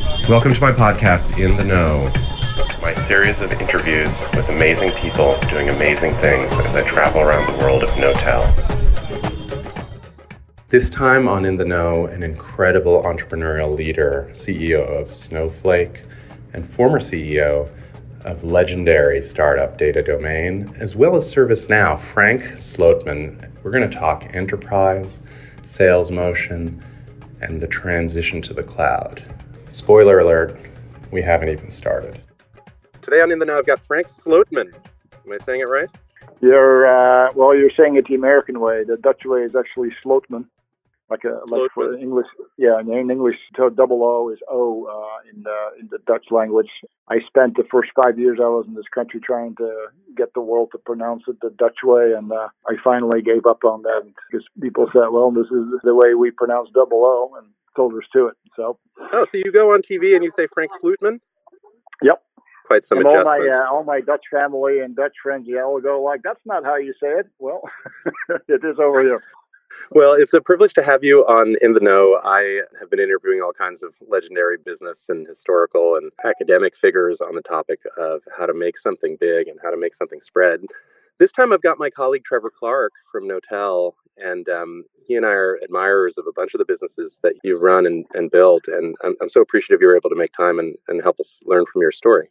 Welcome to my podcast, In the Know, my series of interviews with amazing people doing amazing things as I travel around the world of Knotel. This time on In the Know, an incredible entrepreneurial leader, CEO of Snowflake, and former CEO of legendary startup Data Domain, as well as ServiceNow, Frank Slootman. We're going to talk enterprise, sales motion, and the transition to the cloud. Spoiler alert, we haven't even started. Today on In the Know, I've got Frank Slootman. Am I saying it right? You're uh, well. You're saying it the American way. The Dutch way is actually Slootman, like a like for English. Yeah, in English, double O is O uh, in the in the Dutch language. I spent the first five years I was in this country trying to get the world to pronounce it the Dutch way, and uh, I finally gave up on that because people said, "Well, this is the way we pronounce double O," and us to it. So. Oh, so you go on TV and you say Frank Slootman? Yep quite some and adjustment. All my, uh, all my Dutch family and Dutch friends yell go like, "That's not how you say it." Well, it is over here. Well, it's a privilege to have you on In the Know. I have been interviewing all kinds of legendary business and historical and academic figures on the topic of how to make something big and how to make something spread. This time I've got my colleague Trevor Clark from Knotel, and um, he and I are admirers of a bunch of the businesses that you've run and, and built. And I'm, I'm so appreciative you were able to make time and, and help us learn from your story.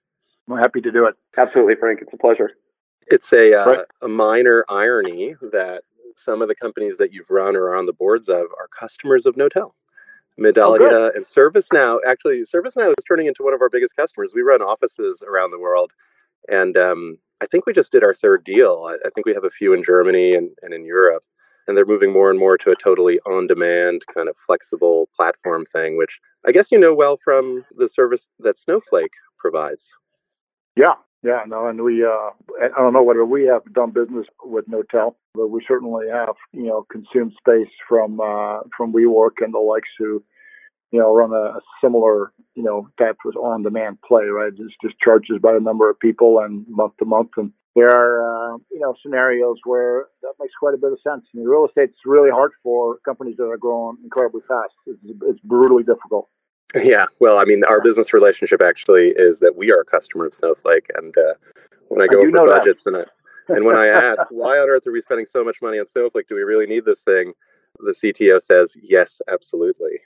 I'm happy to do it. Absolutely, Frank. It's a pleasure. It's a uh, right. a minor irony that some of the companies that you've run or are on the boards of are customers of Knotel. Medallia oh, and ServiceNow. Actually, ServiceNow is turning into one of our biggest customers. We run offices around the world, and um, I think we just did our third deal. I, I, think we have a few in Germany and, and in Europe, and they're moving more and more to a totally on-demand kind of flexible platform thing, which I guess you know well from the service that Snowflake provides. Yeah, yeah, no, and we, uh, I don't know whether we have done business with Knotel, but we certainly have, you know, consumed space from, uh, from WeWork and the likes who, you know, run a, a similar, you know, type of on-demand play, right? It's just charges by the number of people and month to month. And there are, uh, you know, scenarios where that makes quite a bit of sense. I mean, real estate's really hard for companies that are growing incredibly fast. It's, it's brutally difficult. Yeah, well, I mean, our business relationship actually is that we are a customer of Snowflake, and uh, when I go over budgets that. and I, and when I ask why on earth are we spending so much money on Snowflake, do we really need this thing? The CTO says yes, absolutely.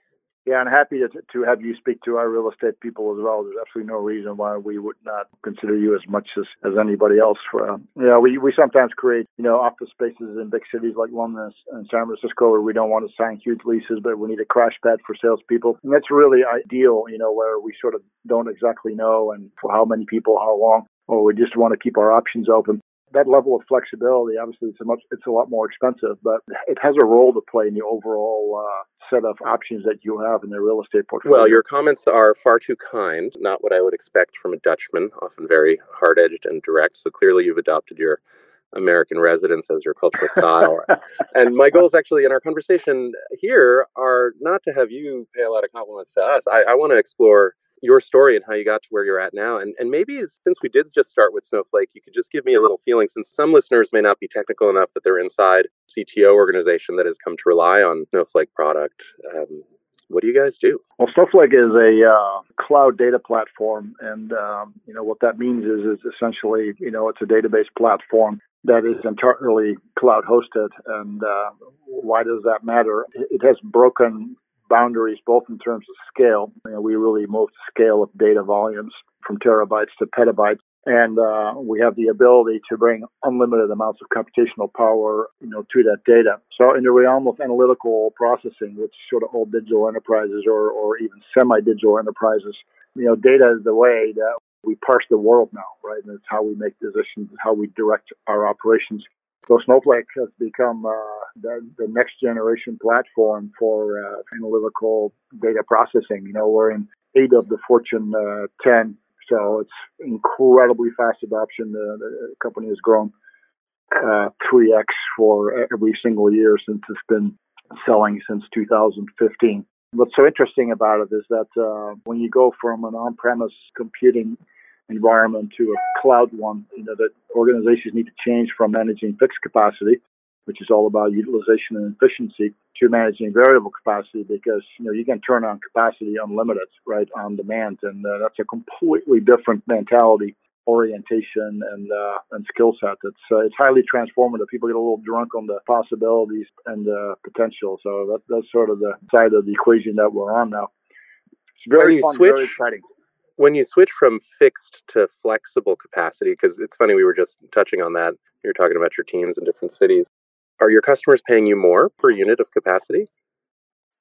Yeah, I'm happy to, to have you speak to our real estate people as well. There's absolutely no reason why we would not consider you as much as, as anybody else. For, um, we, we sometimes create, you know, office spaces in big cities like London and San Francisco where we don't want to sign huge leases, but we need a crash pad for salespeople. And that's really ideal, you know, where we sort of don't exactly know and for how many people, how long, or we just want to keep our options open that level of flexibility, obviously, it's a much, it's a lot more expensive, but it has a role to play in the overall uh, set of options that you have in the real estate portfolio. Well, your comments are far too kind, not what I would expect from a Dutchman, often very hard edged and direct. So clearly, you've adopted your American residence as your cultural style. and my goals, actually, in our conversation here, are not to have you pay a lot of compliments to us. I, I want to explore your story and how you got to where you're at now. And and maybe since we did just start with Snowflake, you could just give me a little feeling since some listeners may not be technical enough that they're inside CTO organization that has come to rely on Snowflake product. Um, what do you guys do? Well, Snowflake is a uh, cloud data platform, and um, you know what that means is is essentially you know it's a database platform that is entirely cloud hosted. And uh, why does that matter? It has broken boundaries, both in terms of scale. You know, we really move the scale of data volumes from terabytes to petabytes. And uh, we have the ability to bring unlimited amounts of computational power, you know, to that data. So in the realm of analytical processing, which sort of all digital enterprises or, or even semi-digital enterprises, you know, data is the way that we parse the world now, right? And it's how we make decisions, how we direct our operations. So Snowflake has become uh, the, the, next generation platform for uh, analytical data processing. You know, we're in eight of the Fortune uh, 10, so it's incredibly fast adoption. The, the company has grown 3x uh, for every single year since it's been selling since 2015. What's so interesting about it is that uh, when you go from an on-premise computing environment to a cloud one, you know, that organizations need to change from managing fixed capacity which is all about utilization and efficiency, to managing variable capacity because you know you can turn on capacity unlimited, right, on demand, and uh, that's a completely different mentality orientation and uh, and skill set. It's uh, it's highly transformative. People get a little drunk on the possibilities and the potential. So that, that's sort of the side of the equation that we're on now. It's very fun, switch, very exciting. When you switch from fixed to flexible capacity, because it's funny we were just touching on that. You're talking about your teams in different cities. Are your customers paying you more per unit of capacity?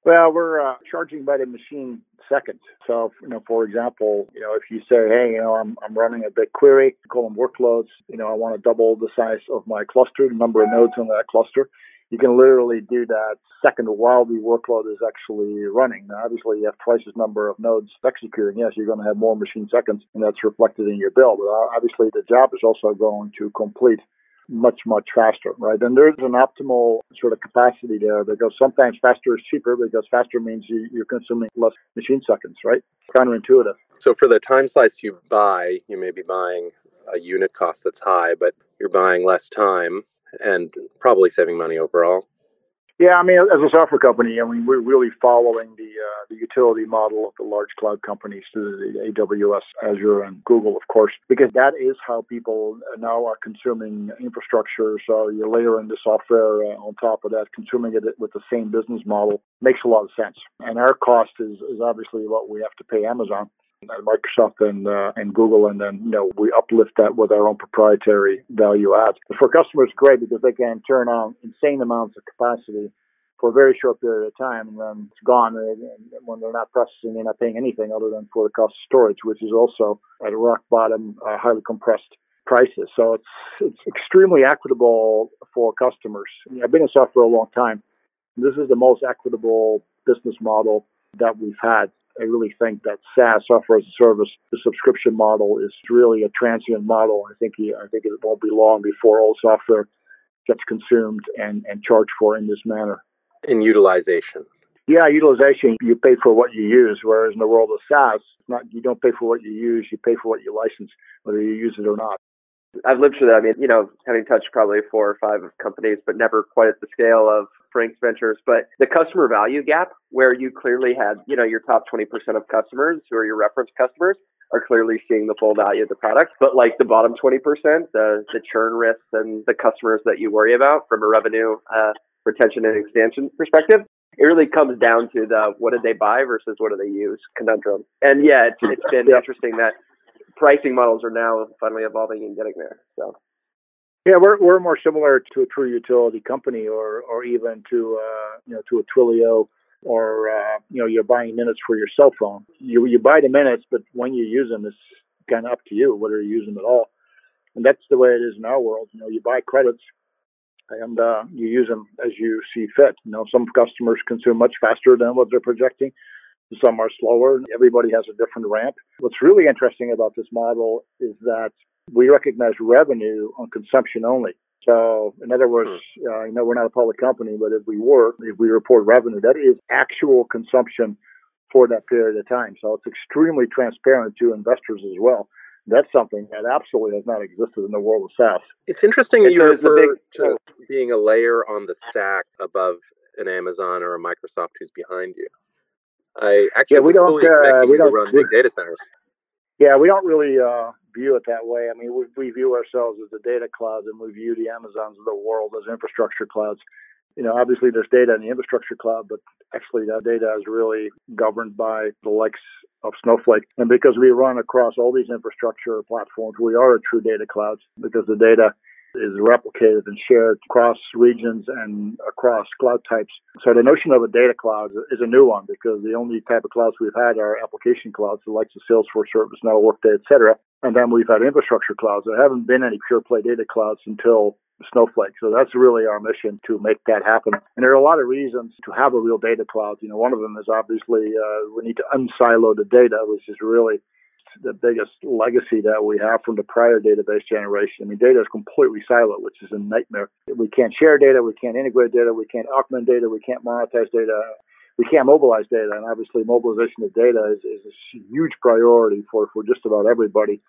Well, we're uh, charging by the machine second. So, you know, for example, you know, if you say, hey, you know, I'm, I'm running a big query, call them workloads, you know, I want to double the size of my cluster, the number of nodes in that cluster, you can literally do that second while the workload is actually running. Now, obviously, you have twice as number of nodes executing. Yes, you're going to have more machine seconds, and that's reflected in your bill. But uh, obviously, the job is also going to complete much, much faster, right? And there's an optimal sort of capacity there because sometimes faster is cheaper because faster means you, are consuming less machine seconds, right? Counterintuitive. So for the time slice you buy, you may be buying a unit cost that's high, but you're buying less time and probably saving money overall. Yeah, I mean, as a software company, I mean, we're really following the uh, the utility model of the large cloud companies, the AWS, Azure, and Google, of course, because that is how people now are consuming infrastructure. So you layer in the software uh, on top of that, consuming it with the same business model makes a lot of sense. And our cost is is obviously what we have to pay Amazon. Microsoft and uh, and Google, and then you know we uplift that with our own proprietary value. But for customers, great because they can turn on insane amounts of capacity for a very short period of time, and then it's gone. And when they're not processing, they're not paying anything other than for the cost of storage, which is also at rock bottom, uh, highly compressed prices. So it's it's extremely equitable for customers. I've been in software a long time. This is the most equitable business model that we've had I really think that SaaS software as a service, the subscription model, is really a transient model. I think I think it won't be long before all software gets consumed and, and charged for in this manner. In utilization. Yeah, utilization. You pay for what you use, whereas in the world of SaaS, not you don't pay for what you use, you pay for what you license, whether you use it or not. I've lived through that. I mean, you know, having touched probably four or five companies, but never quite at the scale of Frank's Ventures. But the customer value gap, where you clearly had, you know, your top 20% of customers who are your reference customers are clearly seeing the full value of the product. But like the bottom 20%, the, the churn risks and the customers that you worry about from a revenue, uh, retention and expansion perspective, it really comes down to the what did they buy versus what do they use conundrum. And yeah, it's, it's been interesting that pricing models are now finally evolving and getting there. So. Yeah, we're we're more similar to a true utility company, or or even to uh, you know to a Twilio, or uh, you know you're buying minutes for your cell phone. You you buy the minutes, but when you use them, it's kind of up to you whether you use them at all. And that's the way it is in our world. You know, you buy credits, and uh, you use them as you see fit. You know, some customers consume much faster than what they're projecting. Some are slower. Everybody has a different ramp. What's really interesting about this model is that we recognize revenue on consumption only. So, in other words, hmm. uh, you know, we're not a public company, but if we were, if we report revenue, that is actual consumption for that period of time. So it's extremely transparent to investors as well. That's something that absolutely has not existed in the world of SaaS. It's interesting that you refer big, to being a layer on the stack above an Amazon or a Microsoft who's behind you. I actually yeah, we don't, uh, we don't, run big data centers. Yeah, we don't really uh, view it that way. I mean, we, we view ourselves as the data cloud, and we view the Amazons of the world as infrastructure clouds. You know, obviously there's data in the infrastructure cloud, but actually that data is really governed by the likes of Snowflake. And because we run across all these infrastructure platforms, we are a true data cloud because the data is replicated and shared across regions and across cloud types. So the notion of a data cloud is a new one because the only type of clouds we've had are application clouds, like the Salesforce, ServiceNow, Workday, etc. And then we've had infrastructure clouds. There haven't been any pure play data clouds until Snowflake. So that's really our mission to make that happen. And there are a lot of reasons to have a real data cloud. You know, one of them is obviously uh, we need to unsilo the data, which is really the biggest legacy that we have from the prior database generation. I mean, data is completely siloed, which is a nightmare. We can't share data, we can't integrate data, we can't augment data, we can't monetize data, we can't mobilize data. And obviously, mobilization of data is, is a huge priority for, for just about everybody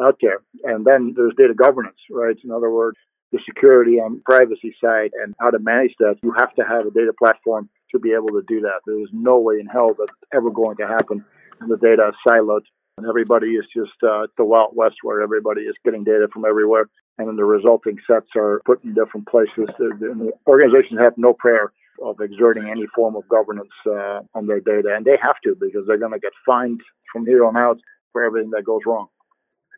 out there. And then there's data governance, right? In other words, the security and privacy side and how to manage that, you have to have a data platform to be able to do that. There is no way in hell that's ever going to happen. And the data is siloed and everybody is just uh, the Wild West where everybody is getting data from everywhere. And then the resulting sets are put in different places. And the organizations have no prayer of exerting any form of governance uh, on their data. And they have to because they're going to get fined from here on out for everything that goes wrong.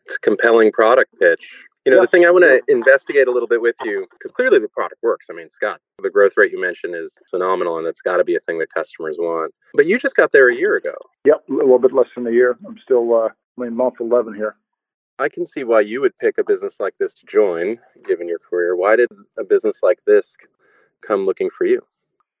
It's a compelling product pitch. You know, yeah. the thing I want to investigate a little bit with you, because clearly the product works. I mean, Scott, the growth rate you mentioned is phenomenal, and it's got to be a thing that customers want. But you just got there a year ago. Yep, a little bit less than a year. I'm still, uh, I'm in month 11 here. I can see why you would pick a business like this to join, given your career. Why did a business like this come looking for you?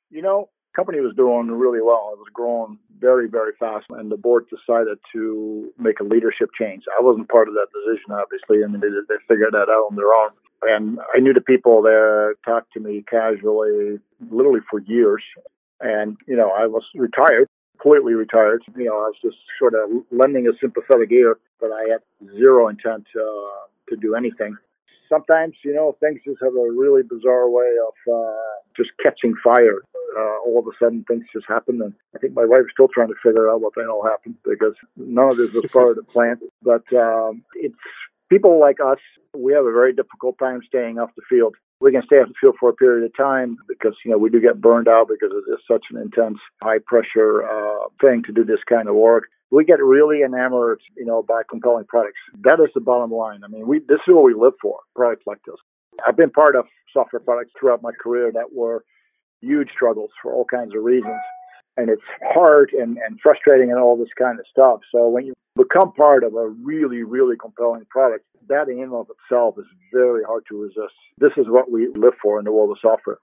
You know, company was doing really well. It was growing very, very fast, and the board decided to make a leadership change. I wasn't part of that decision, obviously. I mean, they, they figured that out on their own. And I knew the people there talked to me casually, literally for years. And, you know, I was retired, completely retired. You know, I was just sort of lending a sympathetic ear, but I had zero intent uh, to do anything sometimes, you know, things just have a really bizarre way of uh, just catching fire. Uh, all of a sudden, things just happen, and I think my wife's still trying to figure out what the hell happened because none of this was part of the plan. But um, it's people like us. We have a very difficult time staying off the field. We can stay off the field for a period of time because you know we do get burned out because it is such an intense, high pressure uh, thing to do this kind of work we get really enamored, you know, by compelling products. That is the bottom line. I mean, we this is what we live for, products like this. I've been part of software products throughout my career that were huge struggles for all kinds of reasons. And it's hard and, and frustrating and all this kind of stuff. So when you become part of a really, really compelling product, that in and of itself is very hard to resist. This is what we live for in the world of software.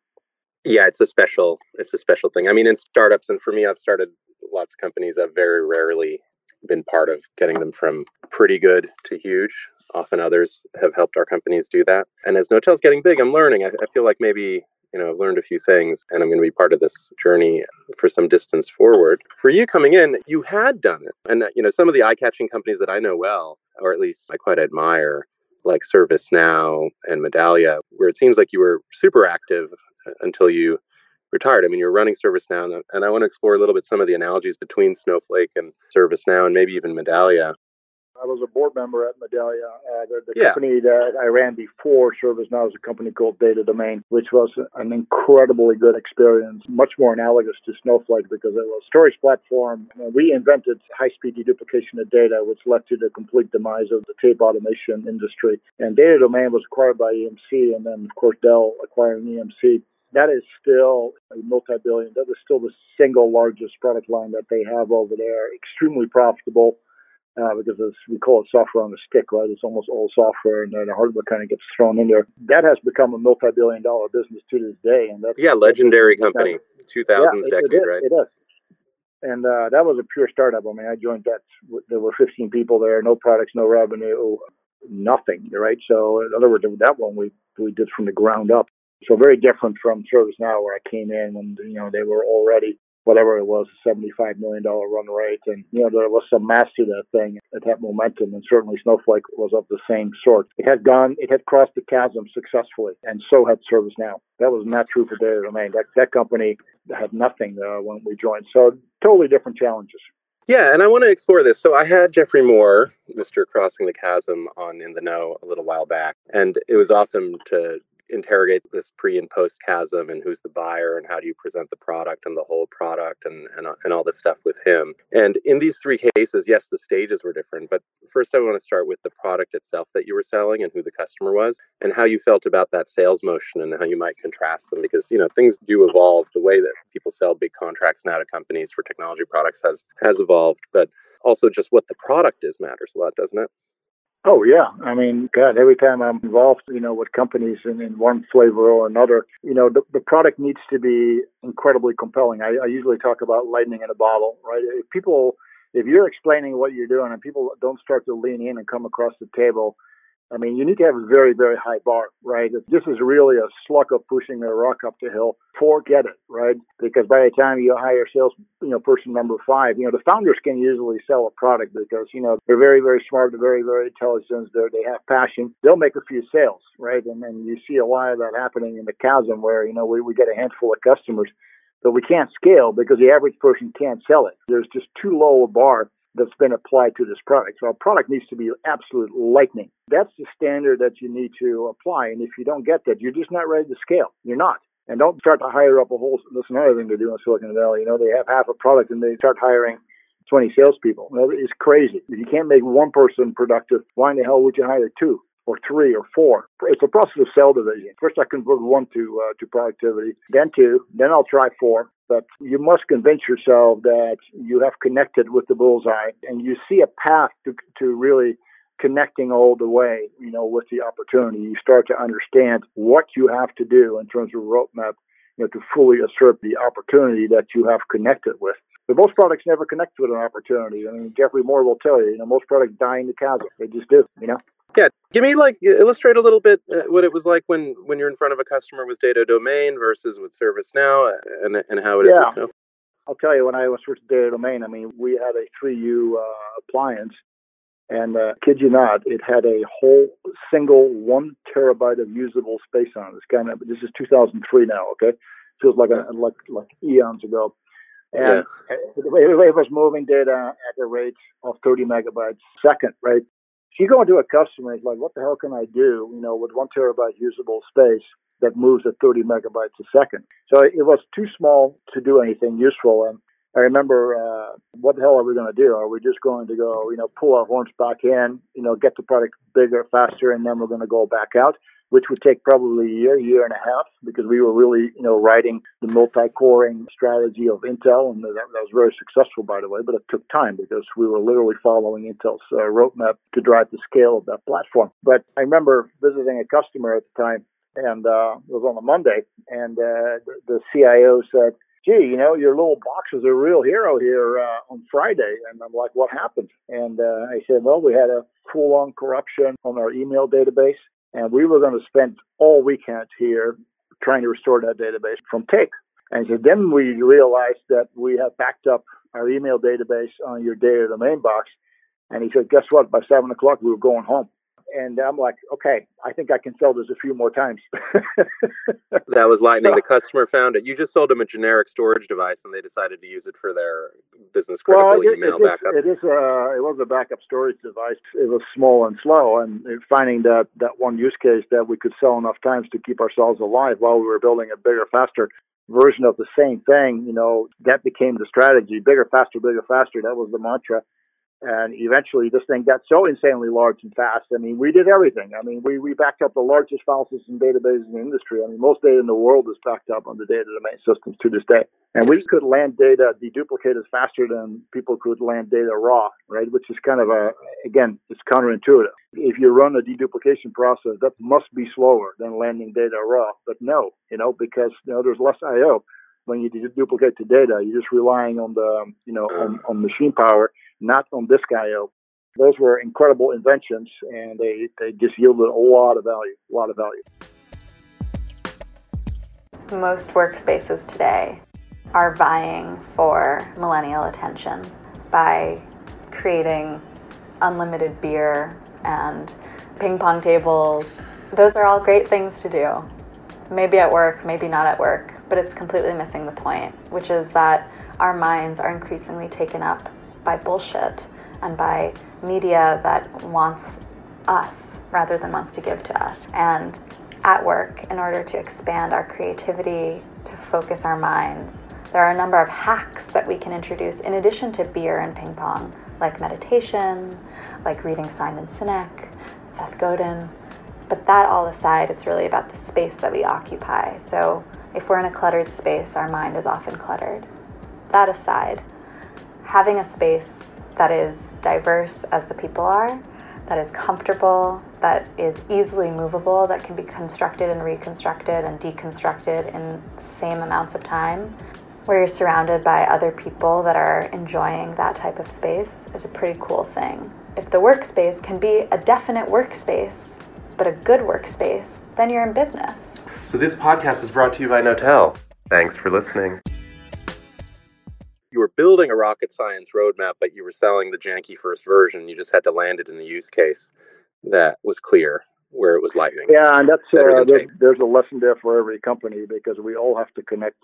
Yeah, it's a special it's a special thing. I mean, in startups and for me I've started lots of companies I've very rarely been part of getting them from pretty good to huge. Often others have helped our companies do that. And as Knotel's getting big, I'm learning. I, I feel like maybe you know, I've learned a few things and I'm going to be part of this journey for some distance forward. For you coming in, you had done it. And, you know, some of the eye catching companies that I know well, or at least I quite admire, like ServiceNow and Medallia, where it seems like you were super active uh, until you retired. I mean, you're running ServiceNow, and I want to explore a little bit some of the analogies between Snowflake and ServiceNow, and maybe even Medallia. I was a board member at Medallia. Uh, the, the yeah. company that I ran before ServiceNow was a company called Data Domain, which was an incredibly good experience, much more analogous to Snowflake because it was a storage platform. We invented high-speed deduplication of data, which led to the complete demise of the tape automation industry. And Data Domain was acquired by EMC, and then, of course, Dell acquiring EMC that is still a multi-billion. That is still the single largest product line that they have over there. Extremely profitable uh, because as we call it software on a stick, right? It's almost all software, and then the hardware kind of gets thrown in there. That has become a multi-billion-dollar business to this day, and that's yeah, legendary company, two thousands yeah, decade, right? It is. And uh, that was a pure startup. I mean, I joined that. There were 15 people there, no products, no revenue, nothing, right? So, in other words, that one we we did from the ground up. So very different from ServiceNow where I came in and, you know, they were already whatever it was, a $75 million run rate. And, you know, there was some mass to that thing. It had momentum, and certainly Snowflake was of the same sort. It had gone, it had crossed the chasm successfully, and so had ServiceNow. That was not true for Data Domain. That, that company had nothing uh, when we joined. So totally different challenges. Yeah, and I want to explore this. So I had Geoffrey Moore, Mr. Crossing the Chasm, on In the Know a little while back, and it was awesome to interrogate this pre and post chasm and who's the buyer and how do you present the product and the whole product and, and, uh, and all this stuff with him. And in these three cases, yes, the stages were different, but first I want to start with the product itself that you were selling and who the customer was and how you felt about that sales motion and how you might contrast them because, you know, things do evolve. The way that people sell big contracts now to companies for technology products has has evolved, but also just what the product is matters a lot, doesn't it? Oh yeah, I mean, God, every time I'm involved, you know, with companies in, in one flavor or another, you know, the, the product needs to be incredibly compelling. I, I usually talk about lightning in a bottle, right? If people, if you're explaining what you're doing and people don't start to lean in and come across the table, I mean, you need to have a very, very high bar, right? If this is really a slug of pushing a rock up the hill, forget it, right? Because by the time you hire sales, you know, person number five, you know, the founders can usually sell a product because, you know, they're very, very smart, they're very, very intelligent, they're, they have passion. They'll make a few sales, right? And then you see a lot of that happening in the chasm where, you know, we, we get a handful of customers, but we can't scale because the average person can't sell it. There's just too low a bar that's been applied to this product. So our product needs to be absolute lightning. That's the standard that you need to apply. And if you don't get that, you're just not ready to scale. You're not. And don't start to hire up a whole. That's another thing to do in Silicon Valley. You know, they have half a product and they start hiring 20 salespeople. It's crazy. If you can't make one person productive, why in the hell would you hire two? Or three or four. It's a process of cell division. First, I convert one to uh, to productivity, then two, then I'll try four, but you must convince yourself that you have connected with the bullseye and you see a path to, to really connecting all the way, you know, with the opportunity. You start to understand what you have to do in terms of roadmap, you know, to fully assert the opportunity that you have connected with. But most products never connect with an opportunity. I mean, Geoffrey Moore will tell you, you know, most products die in the chasm. They just do, you know. Yeah, give me like illustrate a little bit uh, what it was like when when you're in front of a customer with data domain versus with ServiceNow, and and how it is yeah. with. I'll tell you when I was first data domain. I mean, we had a 3U uh, appliance, and uh, kid you not, it had a whole single one terabyte of usable space on it. This kind of this is 2003 now. Okay, feels like a, like like eons ago. And yeah. it, it was moving data at the rate of 30 megabytes a second, right? You go into a customer, it's like, what the hell can I do, you know, with one terabyte usable space that moves at 30 megabytes a second? So it was too small to do anything useful. And I remember, uh, what the hell are we going to do? Are we just going to go, you know, pull our horns back in, you know, get the product bigger, faster, and then we're going to go back out? Which would take probably a year, year and a half, because we were really, you know, writing the multi-coring strategy of Intel, and that, that was very successful, by the way. But it took time because we were literally following Intel's uh, roadmap to drive the scale of that platform. But I remember visiting a customer at the time, and uh, it was on a Monday, and uh, the, the CIO said, gee, you know, your little box is a real hero here uh, on Friday. And I'm like, what happened? And uh, I said, well, we had a full on corruption on our email database. And we were going to spend all weekend here trying to restore that database from tape. And so then we realized that we had backed up our email database on your data domain box. And he said, guess what? By seven o'clock, we were going home and I'm like, okay, I think I can sell this a few more times. that was lightning. The customer found it. You just sold them a generic storage device, and they decided to use it for their business critical well, it, email it backup. Is, it is. Uh, it was a backup storage device. It was small and slow, and finding that that one use case that we could sell enough times to keep ourselves alive while we were building a bigger, faster version of the same thing. You know, that became the strategy: bigger, faster, bigger, faster. That was the mantra and eventually this thing got so insanely large and fast. I mean, we did everything. I mean, we, we backed up the largest file system databases in the industry. I mean, most data in the world is backed up on the data domain systems to this day. And we could land data deduplicated faster than people could land data raw, right? Which is kind of a, again, it's counterintuitive. If you run a deduplication process, that must be slower than landing data raw. But no, you know, because, you know, there's less I.O. When you duplicate the data, you're just relying on the, um, you know, on, on machine power not on guy. IO. Those were incredible inventions, and they, they just yielded a lot of value, a lot of value. Most workspaces today are vying for millennial attention by creating unlimited beer and ping pong tables. Those are all great things to do. Maybe at work, maybe not at work, but it's completely missing the point, which is that our minds are increasingly taken up by bullshit and by media that wants us rather than wants to give to us. And at work, in order to expand our creativity, to focus our minds, there are a number of hacks that we can introduce in addition to beer and ping pong, like meditation, like reading Simon Sinek, Seth Godin. But that all aside, it's really about the space that we occupy. So if we're in a cluttered space, our mind is often cluttered. That aside, having a space that is diverse as the people are, that is comfortable, that is easily movable, that can be constructed and reconstructed and deconstructed in the same amounts of time, where you're surrounded by other people that are enjoying that type of space is a pretty cool thing. If the workspace can be a definite workspace but a good workspace, then you're in business. So this podcast is brought to you by Knotel. Thanks for listening. You were building a rocket science roadmap, but you were selling the janky first version. You just had to land it in the use case that was clear where it was lightning. Yeah, and that's uh, there's, there's a lesson there for every company because we all have to connect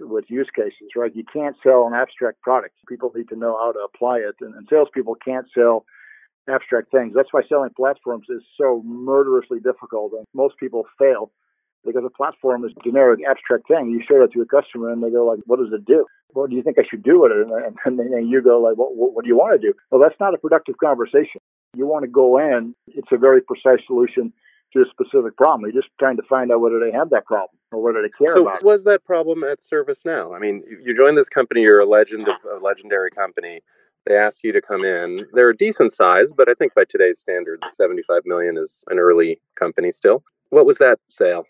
with use cases, right? You can't sell an abstract product. People need to know how to apply it, and, and salespeople can't sell abstract things. That's why selling platforms is so murderously difficult, and most people fail because a platform is a generic abstract thing. You show it to a customer, and they go like, "What does it do? What do you think I should do with it?" And then you go like, "What, what do you want to do?" Well, that's not a productive conversation. You want to go in. It's a very precise solution to a specific problem. You're just trying to find out whether they have that problem or whether they care so about it. was that problem at ServiceNow? I mean, you joined this company, you're a legend of a legendary company. They asked you to come in. They're a decent size, but I think by today's standards, 75 million is an early company still. What was that sale?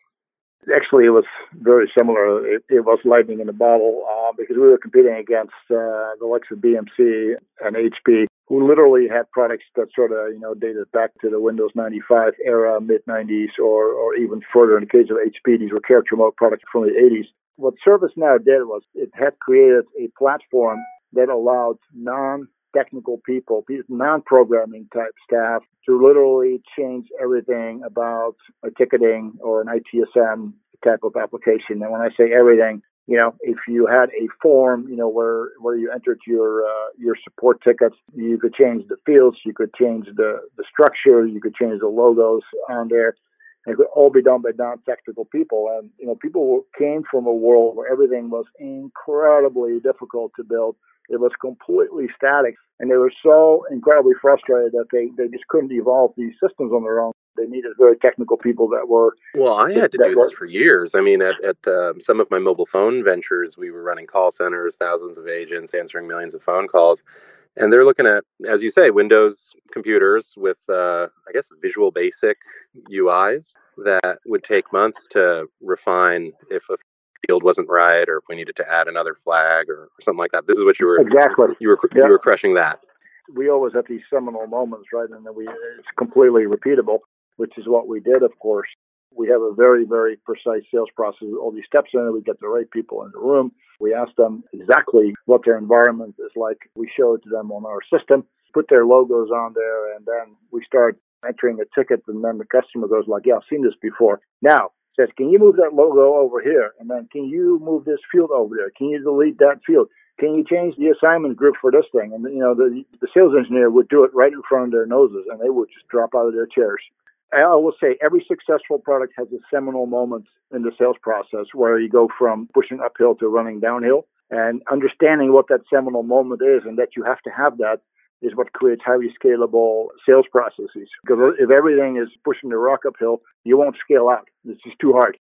Actually, it was very similar. It, it was lightning in a bottle uh, because we were competing against uh, the likes of BMC and HP who literally had products that sort of, you know, dated back to the Windows 95 era, mid 90s, or, or even further in the case of HP, these were character mode products from the 80s. What ServiceNow did was it had created a platform that allowed non technical people, non programming type staff, to literally change everything about a ticketing or an ITSM type of application. And when I say everything, you know, if you had a form, you know, where where you entered your uh, your support tickets, you could change the fields, you could change the the structure, you could change the logos on there. It could all be done by non-technical people. And you know, people came from a world where everything was incredibly difficult to build. It was completely static, and they were so incredibly frustrated that they they just couldn't evolve these systems on their own. They needed very technical people that were. Well, I had to do were, this for years. I mean, at, at um, some of my mobile phone ventures, we were running call centers, thousands of agents answering millions of phone calls. And they're looking at, as you say, Windows computers with, uh, I guess, Visual Basic UIs that would take months to refine if a field wasn't right or if we needed to add another flag or, or something like that. This is what you were exactly you were you were crushing that. We always have these seminal moments, right? And then we it's completely repeatable which is what we did, of course. We have a very, very precise sales process with all these steps in it. We get the right people in the room. We ask them exactly what their environment is like. We show it to them on our system, put their logos on there, and then we start entering a ticket. And then the customer goes like, yeah, I've seen this before. Now, says, can you move that logo over here? And then can you move this field over there? Can you delete that field? Can you change the assignment group for this thing? And you know, the the sales engineer would do it right in front of their noses, and they would just drop out of their chairs. I will say every successful product has a seminal moment in the sales process where you go from pushing uphill to running downhill. And understanding what that seminal moment is and that you have to have that is what creates highly scalable sales processes. Because if everything is pushing the rock uphill, you won't scale out. It's just too hard.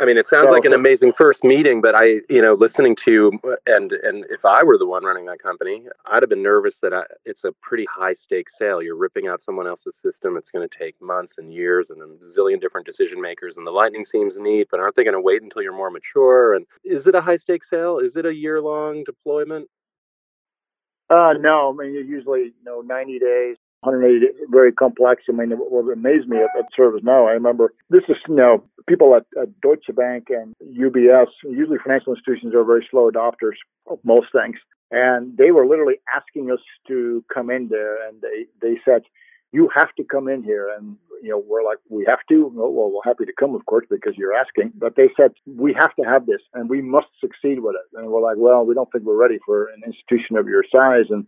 I mean, it sounds so, like an amazing first meeting, but I, you know, listening to uh, and and if I were the one running that company, I'd have been nervous that I, it's a pretty high stakes sale. You're ripping out someone else's system. It's going to take months and years and a zillion different decision makers. And the lightning seems neat, but aren't they going to wait until you're more mature? And is it a high stakes sale? Is it a year long deployment? Uh, no, I mean, usually, you know, 90 days, 180, days, very complex. I mean, what amazed me at, at ServiceNow, I remember this is, you know, people at, at Deutsche Bank and UBS, usually financial institutions are very slow adopters of most things. And they were literally asking us to come in there and they, they said, you have to come in here. And, you know, we're like, we have to? well, we're happy to come, of course, because you're asking. But they said, we have to have this and we must succeed with it. And we're like, well, we don't think we're ready for an institution of your size and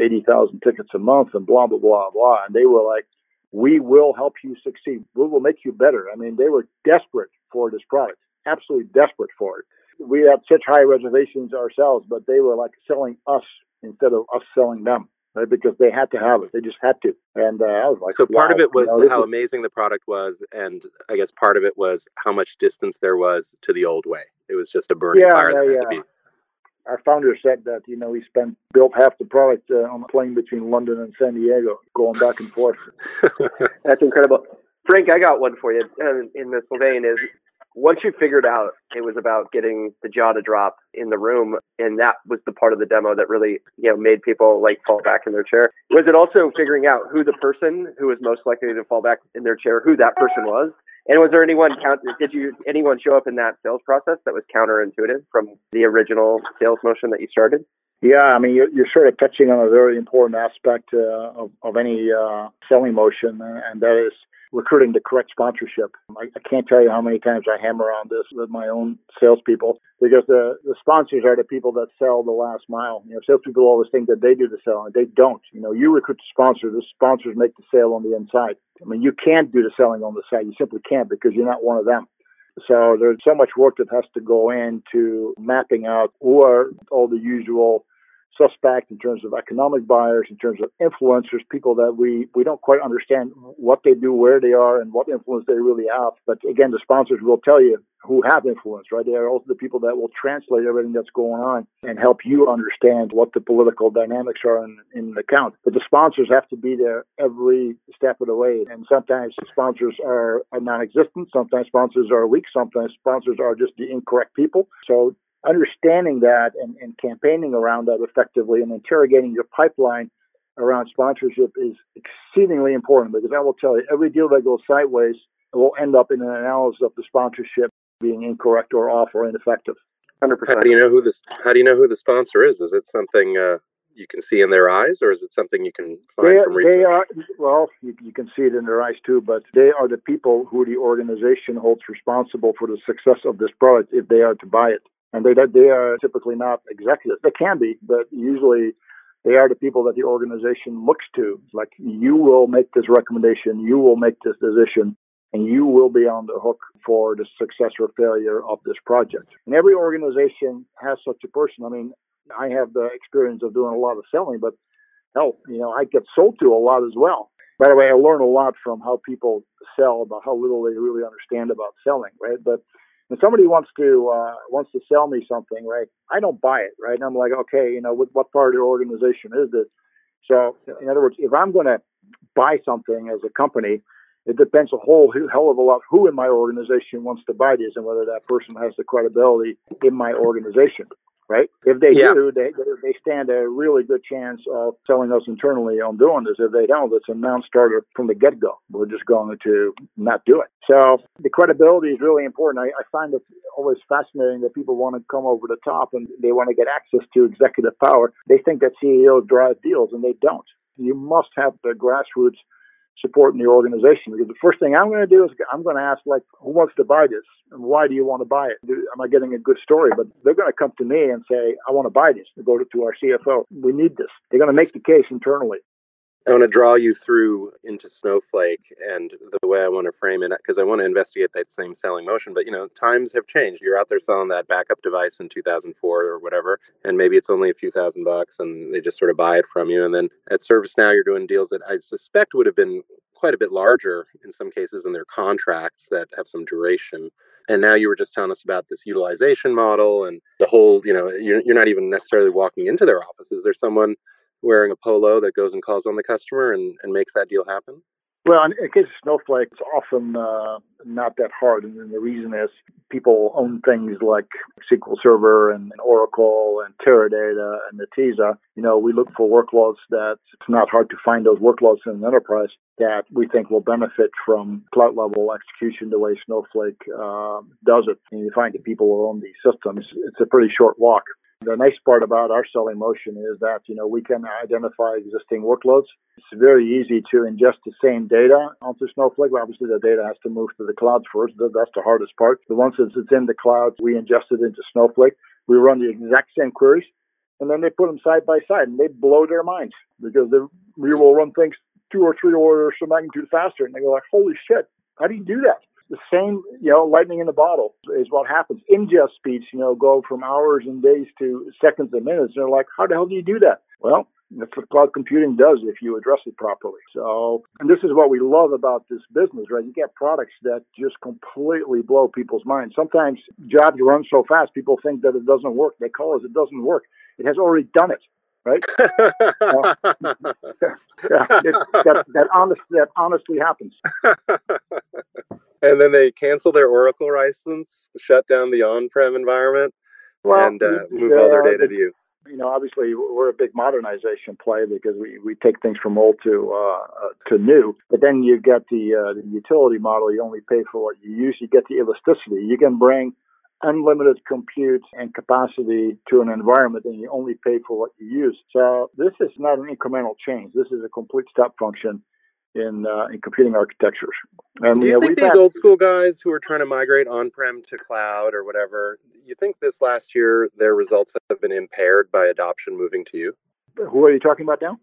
80,000 tickets a month and blah, blah, blah, blah. And they were like, we will help you succeed. We will make you better. I mean, they were desperate for this product, absolutely desperate for it. We had such high reservations ourselves, but they were like selling us instead of us selling them right? Because they had to have it. They just had to. And uh, I was like, so part wow, of it was you know, how is... amazing the product was, and I guess part of it was how much distance there was to the old way. It was just a burning yeah, fire yeah, had yeah. to be. Our founder said that you know he spent built half the product uh, on a plane between London and San Diego, going back and forth. That's incredible. Frank, I got one for you. Uh, in this vein, is once you figured out it was about getting the jaw to drop in the room, and that was the part of the demo that really, you know, made people like fall back in their chair. Was it also figuring out who the person who was most likely to fall back in their chair, who that person was? And was there anyone count? Did you anyone show up in that sales process that was counterintuitive from the original sales motion that you started? Yeah, I mean, you're, you're sort of touching on a very important aspect uh, of, of any uh, selling motion, and that is recruiting the correct sponsorship. I, I, can't tell you how many times I hammer on this with my own salespeople because the, the sponsors are the people that sell the last mile. You know, salespeople always think that they do the selling. They don't. You know, you recruit the sponsor, the sponsors make the sale on the inside. I mean, you can't do the selling on the side. You simply can't because you're not one of them. So there's so much work that has to go into mapping out who are all the usual suspect in terms of economic buyers, in terms of influencers, people that we, we don't quite understand what they do, where they are, and what influence they really have. But again, the sponsors will tell you who have influence, right? They are also the people that will translate everything that's going on and help you understand what the political dynamics are in, in the account. But the sponsors have to be there every step of the way. And sometimes sponsors are, are non existent, sometimes sponsors are weak, sometimes sponsors are just the incorrect people. So understanding that and, and campaigning around that effectively and interrogating your pipeline around sponsorship is exceedingly important because I will tell you, every deal that goes sideways will end up in an analysis of the sponsorship being incorrect or off or ineffective. 100%. How do you know who this? How do you know who the sponsor is? Is it something uh, you can see in their eyes, or is it something you can find they, from research? They are well, you, you can see it in their eyes too, but they are the people who the organization holds responsible for the success of this product if they are to buy it and they they are typically not executives. They can be, but usually they are the people that the organization looks to. Like you will make this recommendation, you will make this decision, and you will be on the hook for the success or failure of this project. And every organization has such a person. I mean, I have the experience of doing a lot of selling, but hell, you know, I get sold to a lot as well. By the way, I learn a lot from how people sell about how little they really understand about selling, right? But when somebody wants to uh, wants to sell me something, right? I don't buy it, right? And I'm like, okay, you know, what, what part of the organization is this? So, in other words, if I'm going to buy something as a company, it depends a whole hell of a lot who in my organization wants to buy this and whether that person has the credibility in my organization right? If they yeah. do, they they stand a really good chance of telling us internally on doing this. If they don't, it's a non-starter from the get-go. We're just going to not do it. So the credibility is really important. I, I find it always fascinating that people want to come over the top and they want to get access to executive power. They think that CEOs drive deals, and they don't. You must have the grassroots support in the organization. Because the first thing I'm going to do is I'm going to ask, like, who wants to buy this? And why do you want to buy it? Am I getting a good story? But they're going to come to me and say, I want to buy this. They go to, to our CFO. We need this. They're going to make the case internally. I want to draw you through into Snowflake and the way I want to frame it because I want to investigate that same selling motion. But you know, times have changed. You're out there selling that backup device in 2004 or whatever, and maybe it's only a few thousand bucks, and they just sort of buy it from you. And then at ServiceNow, you're doing deals that I suspect would have been quite a bit larger in some cases in their contracts that have some duration. And now you were just telling us about this utilization model and the whole, you know, you're, you're not even necessarily walking into their offices. There's someone wearing a polo that goes and calls on the customer and, and makes that deal happen? Well, in case of Snowflake, it's often uh, not that hard. And the reason is people own things like SQL Server and, Oracle and Teradata and Netezza. You know, we look for workloads that it's not hard to find those workloads in an enterprise that we think will benefit from cloud level execution the way Snowflake uh, does it. And you find the people who own these systems, it's a pretty short walk. The nice part about our selling motion is that, you know, we can identify existing workloads. It's very easy to ingest the same data onto Snowflake. Obviously, the data has to move to the cloud first. That's the hardest part. But once it's in the cloud, we ingest it into Snowflake. We run the exact same queries, and then they put them side by side, and they blow their minds because we will run things two or three orders of magnitude faster, and they go like, "Holy shit! How do you do that?" The same, you know, lightning in the bottle is what happens. Ingest speeds, you know, go from hours and days to seconds and minutes. They're like, how the hell do you do that? Well, that's what cloud computing does if you address it properly. So, and this is what we love about this business, right? You get products that just completely blow people's minds. Sometimes jobs run so fast, people think that it doesn't work. They call us, it doesn't work. It has already done it right? uh, yeah, it, that, that, honest, that honestly happens. and then they cancel their Oracle license, shut down the on-prem environment, well, and uh, move all their data to you you know, obviously we're a big modernization play because we, we take things from old to uh, uh, to new. But then you get the, uh, the utility model. You only pay for what you use. You get the elasticity. You can bring unlimited compute and capacity to an environment and you only pay for what you use. So this is not an incremental change. This is a complete step function in uh, in computing architectures. And, Do you, think these had, old school guys who are trying to migrate on-prem to cloud or whatever, you think this last year their results have been impaired by adoption moving to you? Who are you talking about now?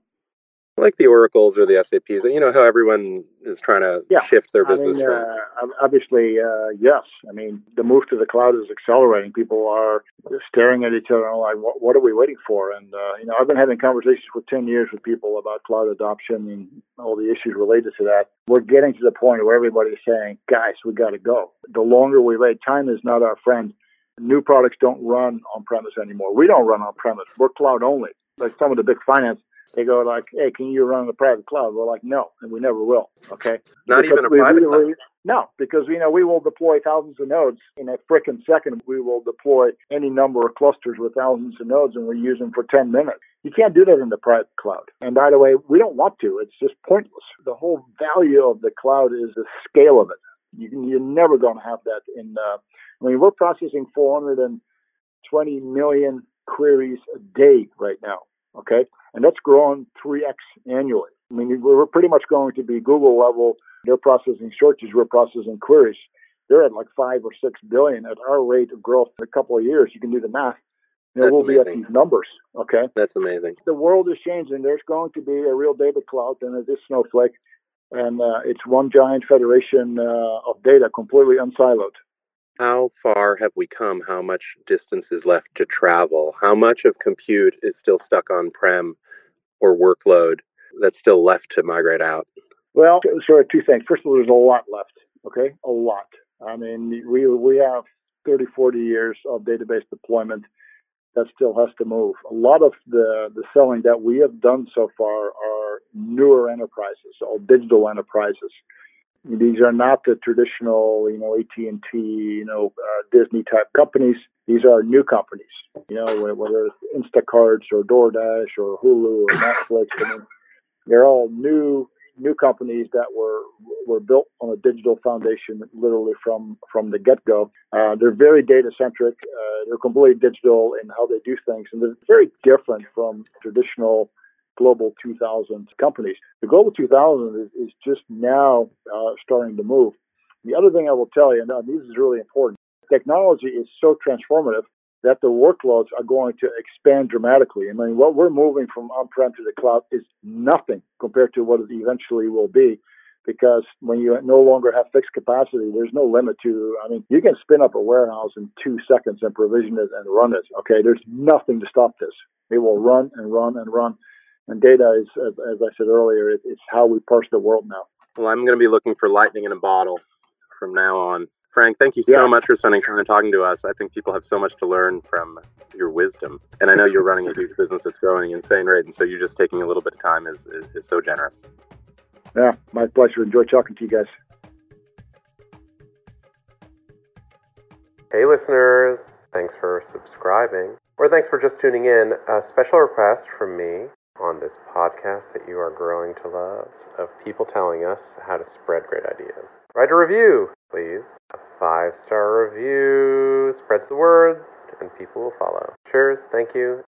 Like the oracles or the saps you know how everyone is trying to yeah. shift their business I mean, uh, obviously uh, yes. I mean the move to the cloud is accelerating. People are staring at each other and like what, what are we waiting for? And uh, you know i've been having conversations for 10 years with people about cloud adoption and all the issues related to that. We're getting to the point where everybody's saying guys we got to go. The longer we wait time is not our friend. New products don't run on premise anymore. We don't run on premise we're cloud only. Like some of the big finance they go like, "Hey, can you run the private cloud?" We're like, "No," and we never will. Okay, not because even a private we, cloud. no, because you know we will deploy thousands of nodes in a frickin' second. We will deploy any number of clusters with thousands of nodes, and we use them for ten minutes. You can't do that in the private cloud. And by the way, we don't want to. It's just pointless. The whole value of the cloud is the scale of it. You, you're never going to have that in. Uh, I mean, we're processing 420 million queries a day right now. Okay, and that's growing 3x annually. I mean, we're pretty much going to be Google level. They're processing searches, we're processing queries. They're at like five or six billion at our rate of growth in a couple of years. You can do the math. You know, we'll amazing. be at these numbers. Okay. That's amazing. The world is changing. There's going to be a real data cloud and it is Snowflake. And uh, it's one giant federation uh, of data, completely unsiloed how far have we come? How much distance is left to travel? How much of compute is still stuck on prem or workload that's still left to migrate out? Well, sort of two things. First of all, there's a lot left. Okay, a lot. I mean, we we have 30, 40 years of database deployment that still has to move. A lot of the the selling that we have done so far are newer enterprises, or digital enterprises these are not the traditional, you know, AT&T, you know, uh, Disney type companies. These are new companies, you know, whether it's Instacarts or DoorDash or Hulu or Netflix. I mean, they're all new new companies that were were built on a digital foundation, literally from from the get go. Uh, they're very data centric. Uh, they're completely digital in how they do things, and they're very different from traditional Global 2000 companies. The Global 2000 is, is just now uh, starting to move. The other thing I will tell you, and this is really important, technology is so transformative that the workloads are going to expand dramatically. I mean, what we're moving from on-prem to the cloud is nothing compared to what it eventually will be. Because when you no longer have fixed capacity, there's no limit to. I mean, you can spin up a warehouse in two seconds and provision it and run it. Okay, there's nothing to stop this. It will run and run and run. And data is, as, as I said earlier, it, it's how we parse the world now. Well, I'm going to be looking for lightning in a bottle from now on. Frank, thank you so yeah. much for spending time talking to us. I think people have so much to learn from your wisdom. And I know you're running a huge business that's growing insane rate. And so you just taking a little bit of time is, is, is so generous. Yeah, my pleasure. Enjoy talking to you guys. Hey, listeners. Thanks for subscribing. Or thanks for just tuning in. A special request from me on this podcast that you are growing to love of people telling us how to spread great ideas. Write a review, please. A five star review spreads the word and people will follow. Cheers. Thank you.